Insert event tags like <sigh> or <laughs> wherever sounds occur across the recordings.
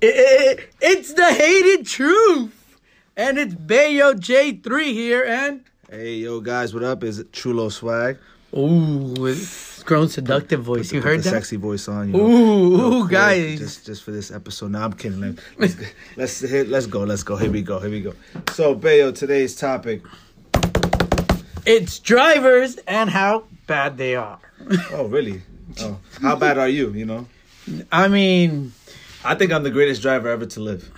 It- it's the hated truth, and it's Bayo J3 here, and Hey, yo, guys, what up? Is it Chulo Swag? ooh, it's grown seductive voice. You Put heard the that? sexy voice on. You know, Ooh, quick, guys. Just, just for this episode. Now I'm kidding. Let- Let's let's hit, let's go. Let's go. Here we go. Here we go. So, Bayo, today's topic. It's drivers and how bad they are. Oh, really? Oh, how bad are you? You know, I mean, I think I'm the greatest driver ever to live.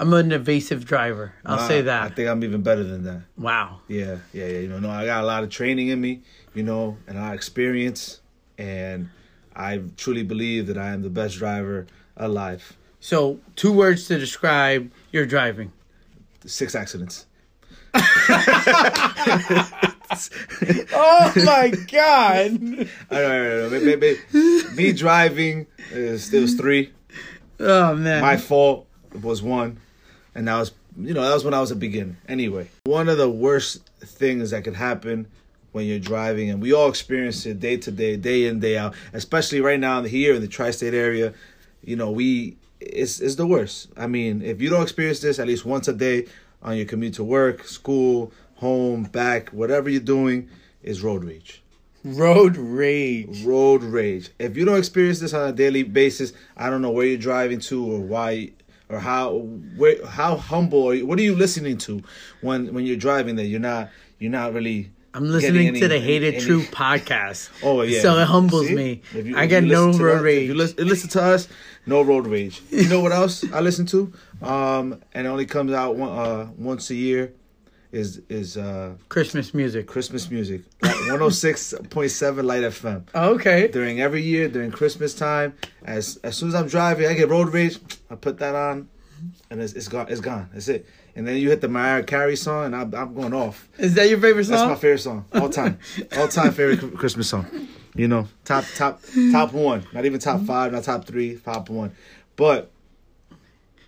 I'm an evasive driver. I'll Nah, say that. I think I'm even better than that. wow. Yeah, yeah, yeah. You know, no, I got a lot of training in me, you know, and a lot of experience, and I truly believe that I am the best driver alive. So, two words to describe your driving. Six accidents. <laughs> Oh my god. I don't know, me, me- me- me driving is it was three. Oh man. My fault was one, and that was you know that was when I was a beginner. Anyway, one of the worst things that could happen when you're driving, and we all experience it day to day, day in day out. Especially right now here in the tri-state area, you know we it's it's the worst. I mean, if you don't experience this at least once a day on your commute to work, school, home, back, whatever you're doing, is road rage Road rage. road rage. If you don't experience this on a daily basis, I don't know where you're driving to or why or how where how humble are you, what are you listening to when when you're driving that you're not you're not really I'm listening getting to the Hated any- True podcast. Oh yeah. So it humbles See? me. You- I get no road us- rage. If you listen, listen to us, no road rage. You know what else I listen to? Um and it only comes out one, uh once a year is is uh Christmas music. Christmas music. 106.7 Lite FM. Okay. during every year during Christmas time. As as soon as I'm driving, I get road rage. I put that on, and it's, it's gone. It's gone. That's it. And then you hit the Mariah Carey song, and I'm, I'm going off. Is that your favorite song? That's my favorite song all time. <laughs> all time favorite Christmas song. You know, top top top one. Not even top five, not top three, top one. But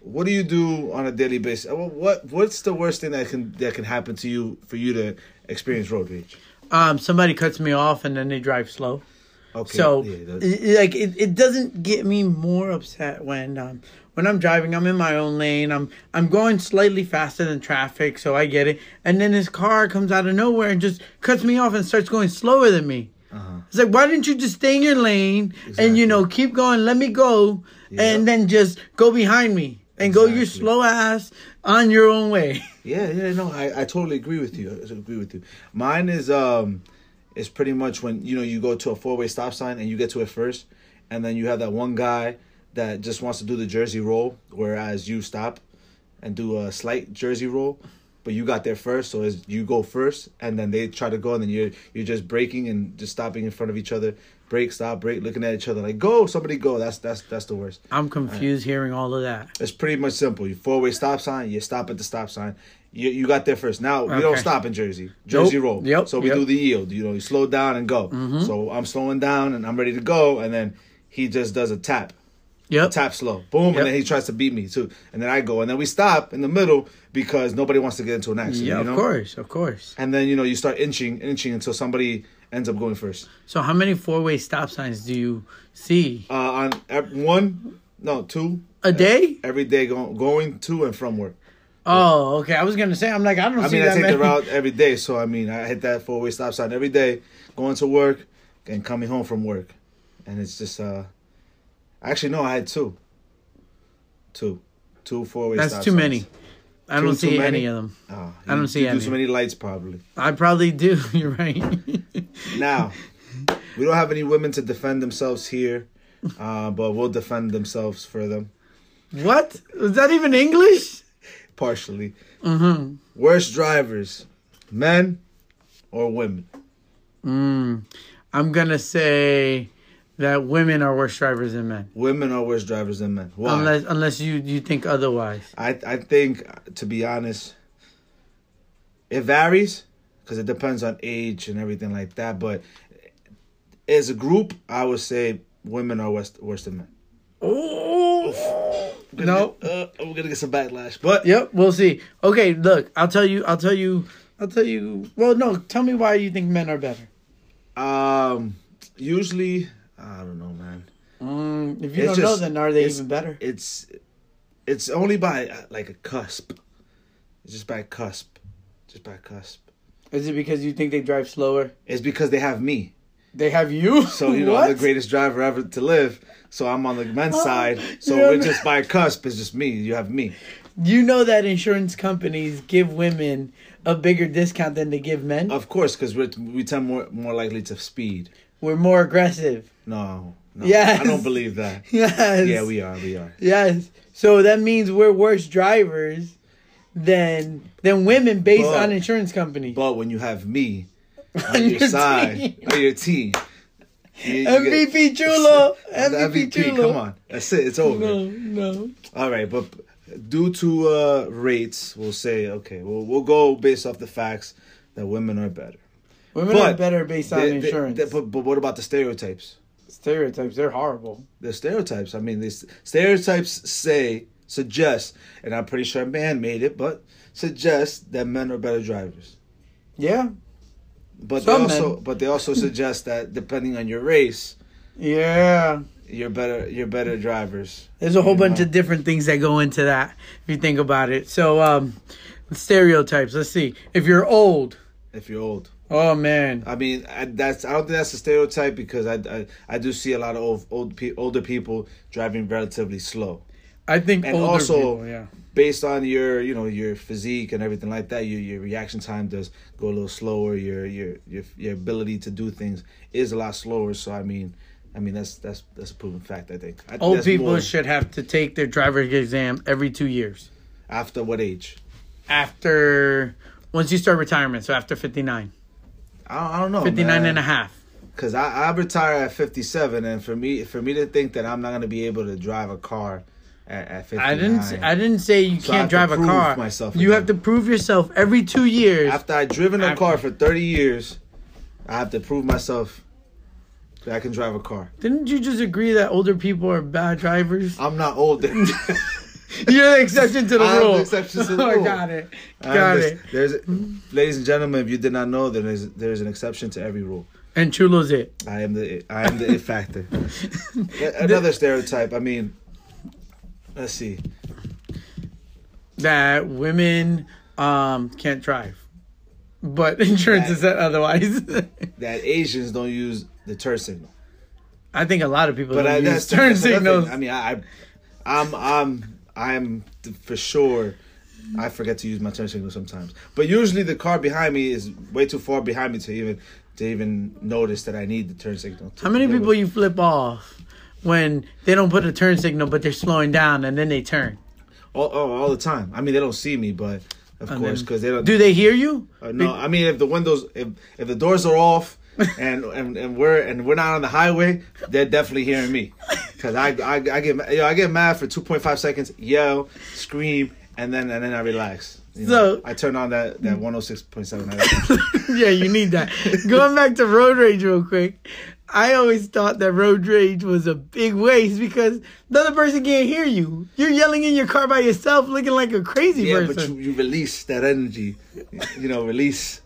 what do you do on a daily basis? What what's the worst thing that can that can happen to you for you to experience road rage? Um, somebody cuts me off and then they drive slow. Okay. So, yeah, that- i- i- like, it, it doesn't get me more upset when um when I'm driving. I'm in my own lane. I'm I'm going slightly faster than traffic, so I get it. And then this car comes out of nowhere and just cuts me off and starts going slower than me. Uh-huh. It's like, why didn't you just stay in your lane and you know keep going, let me go, Yep. and then just go behind me and go your slow ass on your own way. <laughs> Yeah, yeah, no, I, I totally agree with you. I agree with you. Mine is um is pretty much when you know you go to a four way stop sign and you get to it first, and then you have that one guy that just wants to do the jersey roll, whereas you stop and do a slight jersey roll, but you got there first, so as you go first, and then they try to go, and then you're you're just breaking and just stopping in front of each other, break, stop, break, looking at each other like go, somebody go. That's that's that's the worst. I'm confused hearing all of that. It's pretty much simple. You four way stop sign, you stop at the stop sign. You you got there first. Now we don't stop in Jersey. Jersey Nope. roll. Yep, So we yep. do the yield. You know, you slow down and go. Mm-hmm. So I'm slowing down and I'm ready to go, and then he just does a tap. Yep. Tap slow. Boom, Yep. and then he tries to beat me too. And then I go, and then we stop in the middle because nobody wants to get into an accident. Yeah, you know? of course, of course. And then you know you start inching, inching until somebody ends up going first. So, how many four-way stop signs do you see Uh, on one, no, two a day? every day going going to and from work. Oh, okay. I was gonna say, I'm like, I don't I mean, I take many. the route every day, so I mean, I hit that four way stop sign every day, going to work and coming home from work, and it's just uh, actually no, I had two, two, two four way. That's stop too signs. many. I don't see any of them. Oh, I don't see you any. do too many lights probably. I probably do. <laughs> You're right. Now, we don't have any women to defend themselves here, uh, but we'll defend themselves for them what was that even English? partially. Mm-hmm. Worst drivers, men or women? Mm. I'm gonna say that women are worse drivers than men, Women are worse drivers than men. Why? unless unless you you think otherwise. I I think to be honest, it varies because it depends on age and everything like that. But as a group, I would say women are worse, worse than men. Oh no. uh, we're gonna get some backlash. But Yep, we'll see. Okay, look, I'll tell you. I'll tell you. I'll tell you. Well, no. Tell me why you think men are better. Um, usually, I don't know, man. Mm, if you It's don't know, then are they even better? It's it's only by uh, like a cusp. It's just by a cusp, just by a cusp. Is it because you think they drive slower? It's because they have me. They have you. <laughs> So you know I'm the greatest driver ever to live. So I'm on the men's Oh, side. <laughs> So we're know- just by a cusp. It's just me. You have me. You know that insurance companies give women a bigger discount than they give men. Of course, because we're we tend more more likely to speed. We're more aggressive. No, no, Yes. I don't believe that. <laughs> Yes. Yeah, we are. We are. Yes. So that means we're worse drivers than than women based But- on insurance companies. But when you have me On <laughs> on your, your side, team. on your team, you- you MVP get- <laughs> Chulo. The MVP, Chulo. Come on, that's it. It's over. No, no. All right, but due to uh, rates, we'll say okay. We'll we'll go based off the facts that women are better. Women are better based on They- they- insurance. they- but, but what about the stereotypes? Stereotypes, they're horrible. The stereotypes. I mean, these stereotypes say suggest, and I'm pretty sure man made it, but suggest that men are better drivers. Yeah. But Some they also men. but they also <laughs> suggest that depending on your race, Yeah. you're better you're better drivers. There's a whole bunch know? of different things that go into that if you think about it. So, um, stereotypes. Let's see. If you're old, If you're old. Oh man, I mean, I, that's I don't think that's a stereotype because I, I, I do see a lot of old, old pe- older people driving relatively slow. I think And older also- people, yeah. Based on your you know your physique and everything like that, your your reaction time does go a little slower. Your your your your ability to do things is a lot slower. So I mean, I mean that's that's that's a proven fact. I think. I Old people more- should have to take their driver's exam every two years after what age? after once you start retirement. So after 59, I don't, I don't know. 59 man. and a half. Cause I, I retire at fifty seven, and for me for me to think that I'm not gonna be able to drive a car at, at fifty I didn't. Say, I didn't say you So can't drive a car. myself you again. have to prove yourself every two years. After I've driven a After- car for thirty years, I have to prove myself that I can drive a car. Didn't you just agree that older people are bad drivers? I'm not older. <laughs> <laughs> You're the exception to the I'm the rule. exception to the <laughs> Oh, rule. got it. Got understand. it. There's, ladies and gentlemen, if you did not know, then there's there's an exception to every rule. And Chulo's it. I am the I am the it factor. <laughs> Another stereotype. I mean, let's see. That women um can't drive. But <laughs> insurance That- is said otherwise. That Asians don't use the turn signal. I think a lot of people But don't I, use that's turn signals. I mean, I, I, I'm, I'm, I'm for sure. I forget to use my turn signal sometimes, but usually the car behind me is way too far behind me to even to even notice that I need the turn signal. How many people with. you flip off when they don't put a turn signal but they're slowing down and then they turn? All, all, all the time. I mean, they don't see me, but of And course, because they don't. Do they hear you? Uh, no, I mean if the windows, if if the doors are off, and and, and we're and we're not on the highway, they're definitely hearing me, because I, I I get yo, I get mad for two point five seconds, yell, scream, and then and then I relax. You know? So- I turn on that that one hundred six point seven. <laughs> yeah, you need that. Going back to road rage real quick. I always thought that road rage was a big waste because the other person can't hear you. You're yelling in your car by yourself, looking like a crazy Yeah, person. but you, you release that energy, you know, release.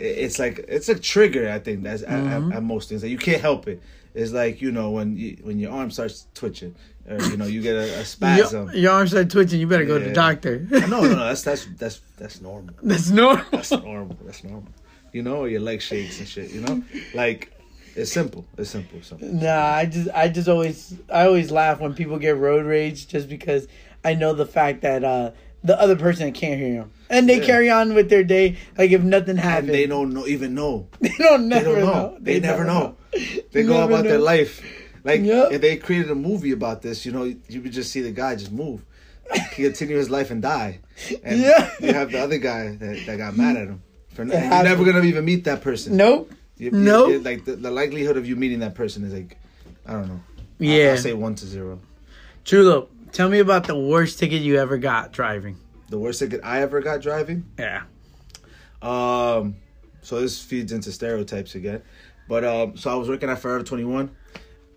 It's like it's a trigger. I think that's at, Mm-hmm. at, at most things. Like you can't help it. It's like you know when you when your arm starts twitching, or you know you get a, a <laughs> spasm. your, your arms start twitching. You better go to the doctor. <laughs> no, no, no. That's that's that's that's normal. <laughs> That's normal. That's normal. That's normal. You know, or your leg shakes and shit. You know, like it's simple. It's simple. Simple. Nah, I just I just always I always laugh when people get road rage just because I know the fact that uh the other person can't hear them. And they Yeah. carry on with their day like if nothing And happened. they don't know, even know. <laughs> They don't They never don't know. know. They, never know. They go about their life. Like Yep. if they created a movie about this, you know, you would just see the guy just move, he continue his life and die, and <laughs> Yeah. you have the other guy that, that got mad at him. For you're never gonna even meet that person. Nope. You- Nope. you- like the, the likelihood of you meeting that person is like, I don't know. Yeah. I'll say one to zero. Chulo, tell me about the worst ticket you ever got driving. The worst ticket I ever got driving. Yeah. Um, so this feeds into stereotypes again, but um, so I was working at Forever Twenty One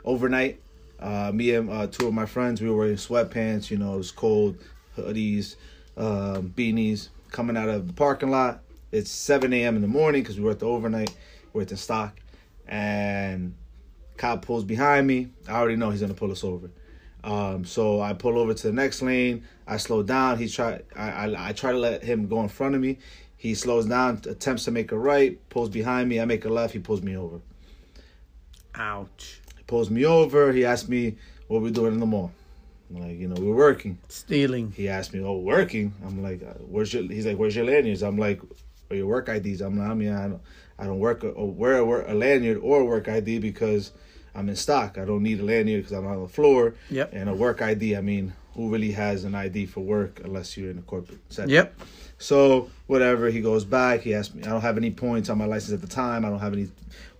overnight. Uh, me and uh, two of my friends, we were wearing sweatpants. You know, it was cold, hoodies, um, beanies, coming out of the parking lot. It's 7 a.m. in the morning because we were at the overnight, we are at the stock, and cop pulls behind me. I already know he's gonna pull us over. Um, so I pull over to the next lane. I slow down. He try. I, I I try to let him go in front of me. He slows down, attempts to make a right, pulls behind me. I make a left. He pulls me over. Ouch. He pulls me over. He asks me what we doing in the mall. I'm like, you know, we're working. Stealing. He asked me, "Oh, working?" I'm like, uh, "Where's your?" He's like, "Where's your lanyards?" I'm like, "Or your work IDs?" I'm like, "I mean, I don't, I don't work or wear a, a lanyard or a work ID because I'm in stock. I don't need a lanyard because I'm on the floor. Yep. And a work ID. I mean, who really has an ID for work unless you're in a corporate setting? Yep. So whatever. He goes back. He asks me. I don't have any points on my license at the time. I don't have any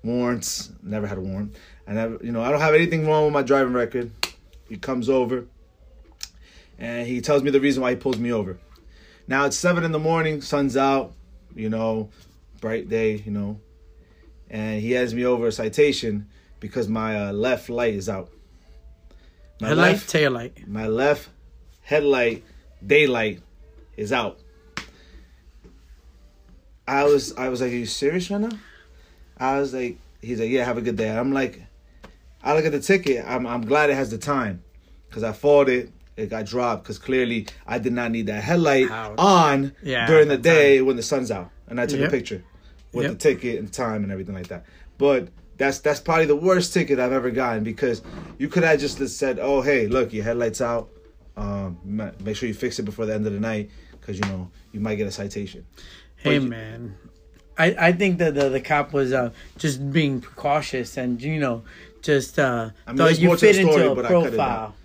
warrants. Never had a warrant. I never. You know, I don't have anything wrong with my driving record. He comes over and he tells me the reason why he pulls me over. Now it's seven in the morning, sun's out, you know, bright day, you know, and he hands me over a citation because my uh, left light is out. My Headlight, left, tail light. my left headlight, daylight, is out. I was, I was like, "Are you serious right now?" I was like, "He's like, yeah, have a good day." I'm like, I look at the ticket. I'm, I'm glad it has the time, because I fought it. It got dropped because clearly I did not need that headlight Ouch. on Yeah, during the day when the sun's out, and I took Yep. a picture with Yep. the ticket and time and everything like that. But that's that's probably the worst ticket I've ever gotten because you could have just said, "Oh, hey, look, your headlights out. Um, make sure you fix it before the end of the night because you know you might get a citation." Hey But man, I I think that the the cop was uh just being precautious and you know just uh I mean, thought you more to the fit story, into a I cut it profile.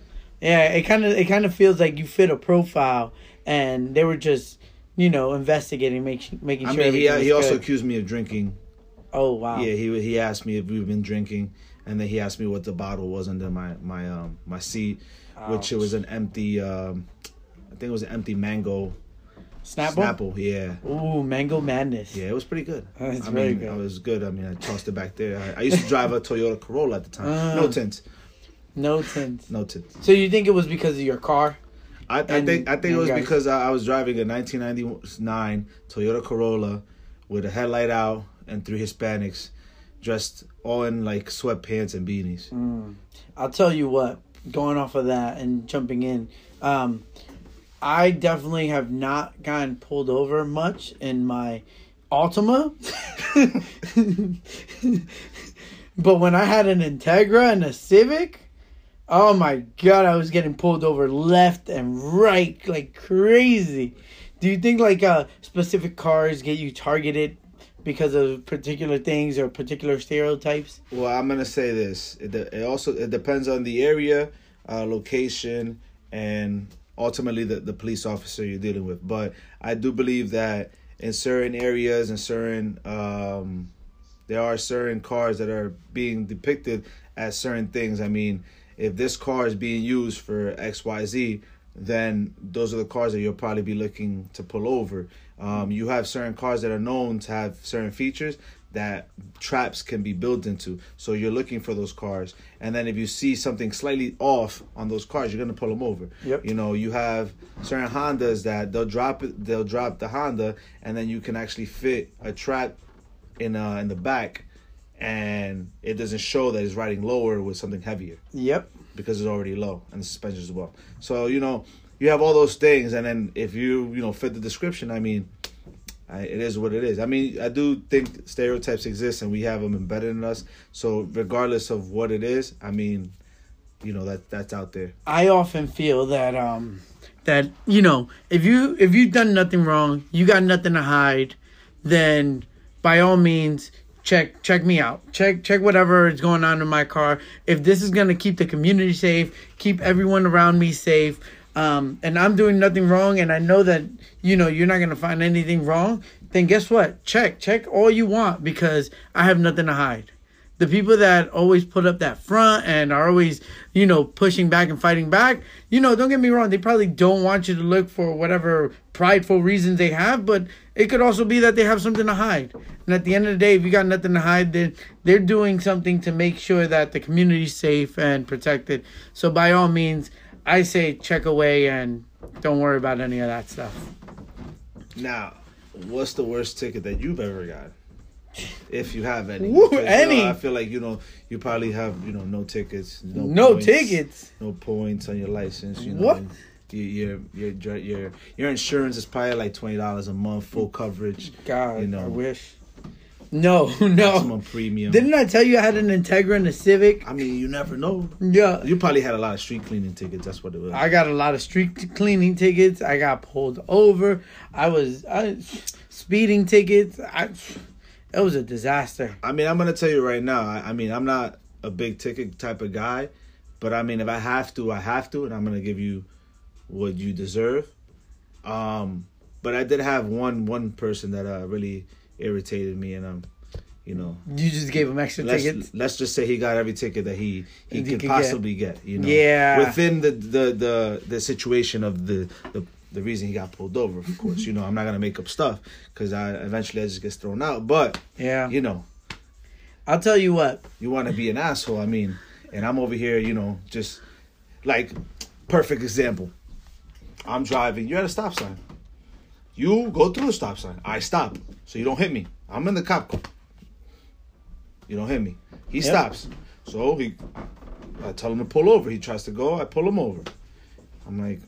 Yeah, it kind of it kind of feels like you fit a profile, and they were just you know investigating, making making I sure. mean, he he also good. accused me of drinking. Oh wow. Yeah, he he asked me if we've been drinking, and then he asked me what the bottle was under my my um my seat, which it was an empty um, I think it was an empty mango Snapple. Snapple. Yeah. Ooh, mango madness. Yeah, it was pretty good. That's I very mean, good. I was good. I mean, I tossed it back there. I, I used to drive a Toyota Corolla at the time. Ah. no tints. No tints. No tints. So you think it was because of your car? I, I think I think it was guys- because I, I was driving a 1999 Toyota Corolla with a headlight out and three Hispanics dressed all in like sweatpants and beanies. Mm. I'll tell you what. Going off of that and jumping in, um, I definitely have not gotten pulled over much in my Altima. <laughs> but when I had an Integra and a Civic, oh my god, I was getting pulled over left and right like crazy. Do you think like uh specific cars get you targeted because of particular things or particular stereotypes? Well, I'm gonna say this. It, it also it depends on the area, uh, location, and ultimately the, the police officer you're dealing with. But I do believe that in certain areas and certain um, there are certain cars that are being depicted as certain things. I mean, if this car is being used for X Y Z, then those are the cars that you'll probably be looking to pull over. Um, you have certain cars that are known to have certain features that traps can be built into. So you're looking for those cars, and then if you see something slightly off on those cars, you're gonna pull them over. Yep. You know, you have certain Hondas that they'll drop it, they'll drop the Honda, and then you can actually fit a trap in uh in the back, and it doesn't show that it's riding lower with something heavier Yep. because it's already low and the suspension as well. So you know you have all those things, and then if you you know fit the description, I mean, I, it is what it is. I mean, I do think stereotypes exist, and we have them embedded in us. So regardless of what it is, I mean, you know that that's out there. I often feel that um that you know if you if you've done nothing wrong, you got nothing to hide, then by all means check check me out. Check check whatever is going on in my car. If this is gonna keep the community safe, keep everyone around me safe, um, and I'm doing nothing wrong, and I know that you know you're not gonna find anything wrong, then guess what? Check check all you want because I have nothing to hide the people that always put up that front and are always, you know, pushing back and fighting back, you know, don't get me wrong, they probably don't want you to look for whatever prideful reasons they have, but it could also be that they have something to hide. And at the end of the day, if you got nothing to hide, then they're doing something to make sure that the community's safe and protected. So by all means, I say check away and don't worry about any of that stuff. Now, what's the worst ticket that you've ever got? If you have any, Woo, Because, you know, any. I feel like you know you probably have you know no tickets, no, No points, tickets. no points on your license. You know, What? and Your your your your your insurance is probably like twenty dollars a month, full coverage, God, You know. I wish. No, <laughs> no. maximum premium. Didn't I tell you I had an Integra and a Civic? I mean, you never know. Yeah. You probably had a lot of street cleaning tickets. That's what it was. I got a lot of street cleaning tickets. I got pulled over. I was I, speeding tickets. I, it was a disaster. I mean, I'm gonna tell you right now. I, I mean, I'm not a big ticket type of guy, but I mean, if I have to, I have to, and I'm gonna give you what you deserve. Um, but I did have one one person that uh, really irritated me, and um, you know, You just gave him extra let's tickets. let's just say he got every ticket that he he He could could get. possibly get. You know, Yeah. within the the the the situation of the the. The reason he got pulled over, of course, you know, I'm not gonna make up stuff because I eventually I just gets thrown out. But Yeah. you know, I'll tell you what. you want to be an asshole. I mean, and I'm over here, you know, just like perfect example. I'm driving. You're at a stop sign. You go through the stop sign. I stop, so you don't hit me. I'm in the cop car. You don't hit me. He Yep. stops, so he. I tell him to pull over. He tries to go. I pull him over. I'm like,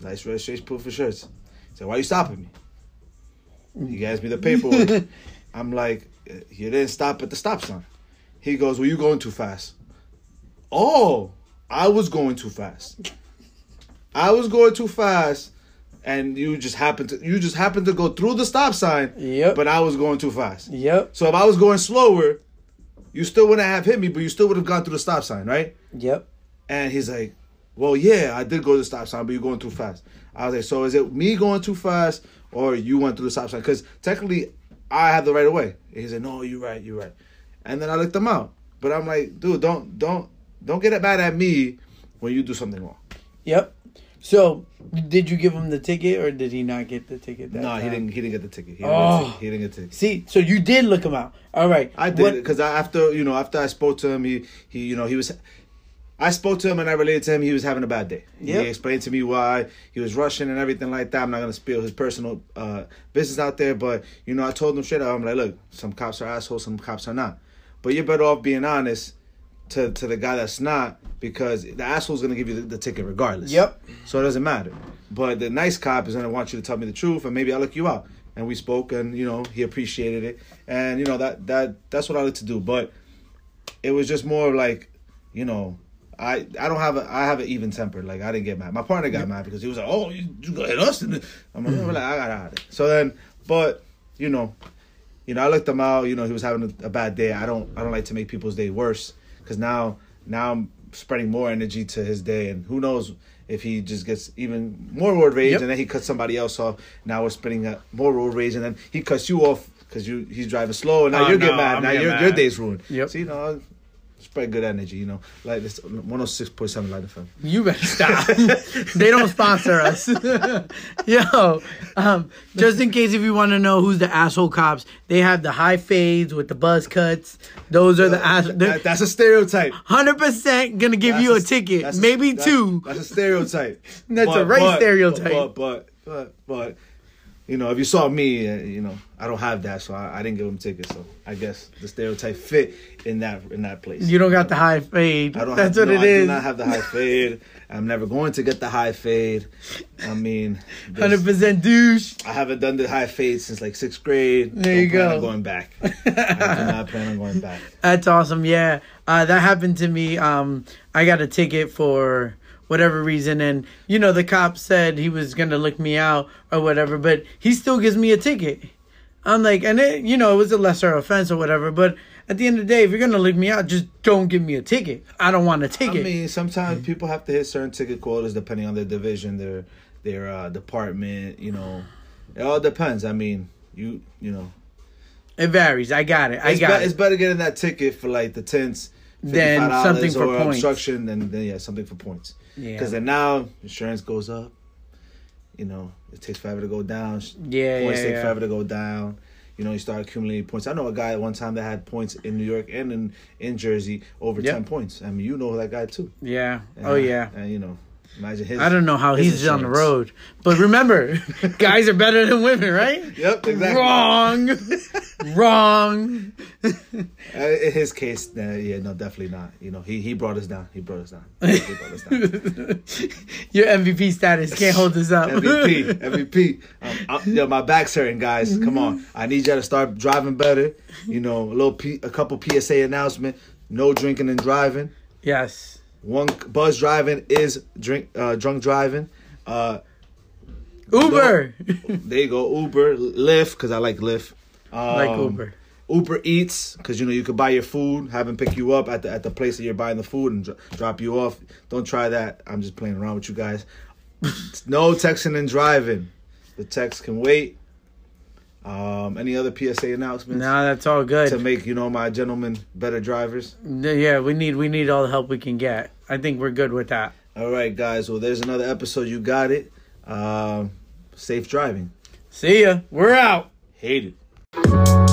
nice registration proof for shirts. He said, "Why are you stopping me?" He hands me the paperwork. <laughs> I'm like, you didn't stop at the stop sign. He goes, well, you going too fast. Oh, I was going too fast. I was going too fast, and you just happened to you just happened to go through the stop sign. Yep. But I was going too fast. Yep. So if I was going slower, you still wouldn't have hit me, but you still would have gone through the stop sign, right? Yep. And he's like, Well, yeah, I did go to the stop sign, but you're going too fast. I was like, So is it me going too fast or you went through the stop sign? Because technically, I have the right of way. And he said, No, you're right, you're right. And then I looked him out. But I'm like, dude, don't don't don't get it mad at me when you do something wrong. Yep. So, did you give him the ticket or did he not get the ticket? That No, he didn't. He didn't get the ticket. He didn't, Oh. get, the ticket. He didn't get the ticket. See, so you did look him out. All right. I did because after you know after I spoke to him, he he you know he was. I spoke to him and I related to him. He was having a bad day. Yep. He explained to me why he was rushing and everything like that. I'm not gonna spill his personal uh, business out there, but you know I told him straight up. I'm like, look, some cops are assholes, some cops are not. But you're better off being honest to to the guy that's not because the asshole's gonna give you the, the ticket regardless. Yep. So it doesn't matter. But the nice cop is gonna want you to tell me the truth, and maybe I'll look you out. And we spoke, and you know he appreciated it, and you know that that that's what I like to do. But it was just more like, you know, I I don't have a I have an even temper. Like I didn't get mad. My partner got mad because he was like, "Oh, you, you gonna hit us?" And I'm like, "No, like, I got out of it. So then, but you know, you know, I looked him out. You know, he was having a, a bad day. I don't I don't like to make people's day worse because now now I'm spreading more energy to his day, and who knows if he just gets even more road rage, Yep. and then he cuts somebody else off. Now we're spinning uh, more road rage, and then he cuts you off because you he's driving slow, and now Oh, you're no, getting mad. I'm now your your day's ruined. Yep. See, you know, spread good energy. You know, like this 106.7 Lite FM. You better stop. <laughs> they don't sponsor us. <laughs> Yo, um, just in case if you want to know who's the asshole cops, they have the high fades with the buzz cuts. Those are the ass. That- that's a stereotype. Hundred percent gonna give That's you a, a- ticket, that's a- maybe that- two. That's a stereotype. <laughs> That's a race stereotype. But, but but but you know, if you saw me, uh, you know, I don't have that, so I, I didn't give him tickets. So I guess the stereotype fit in that in that place. You don't got the high fade. I don't. That's have, what no, it I is. do not have the high fade. I'm never going to get the high fade. I mean, Hundred percent douche. I haven't done the high fade since like sixth grade. There Don't you go. going back. <laughs> I do not plan on going back. That's awesome. Yeah, uh, that happened to me. Um, I got a ticket for whatever reason, and you know the cop said he was gonna look me out or whatever, but he still gives me a ticket. I'm like, and it, you know, it was a lesser offense or whatever, but at the end of the day, if you're gonna look me out, just don't give me a ticket. I don't want a ticket. I mean, sometimes people have to hit certain ticket quotas depending on their division, their their uh, department. You know, it all depends. I mean, you you know, it varies. I got it. I it's, got be- it's better getting that ticket for like the tents. Then $55 something for or points. obstruction, then, then yeah, something for points. Yeah. Because then now insurance goes up. You know, it takes forever to go down. Yeah, points yeah, take yeah. forever to go down. You know, you start accumulating points. I know a guy at one time that had points in New York and in, in Jersey over Yep. ten points. I mean, you know that guy too. Yeah. And, Oh yeah. And you know, Imagine his. I don't know how he's on the road, but remember, <laughs> guys are better than women, right? Yep, exactly. Wrong, <laughs> wrong. Uh, in his case, uh, yeah, no, definitely not. You know, he he brought us down. He brought us down. He brought us down. <laughs> Your MVP status can't hold this up. MVP, MVP. Um, yo, my back's hurting, guys. Come on, I need y'all to start driving better. You know, a little, P, a couple PSA announcement: no drinking and driving. yes. One buzz driving is drink, uh, drunk driving. Uh, Uber. there you go, Uber, Lyft, because I like Lyft. Um, like Uber. Uber Eats, because you know you could buy your food, have them pick you up at the at the place that you're buying the food and dr- drop you off. Don't try that. I'm just playing around with you guys. <laughs> no texting and driving. The text can wait. Um, any other PSA announcements No, that's all good. to make you know my gentlemen better drivers? Yeah, we need we need all the help we can get. I think we're good with that. All right, guys. Well, there's another episode. You got it. Um, safe driving. See ya. We're out. Hate it.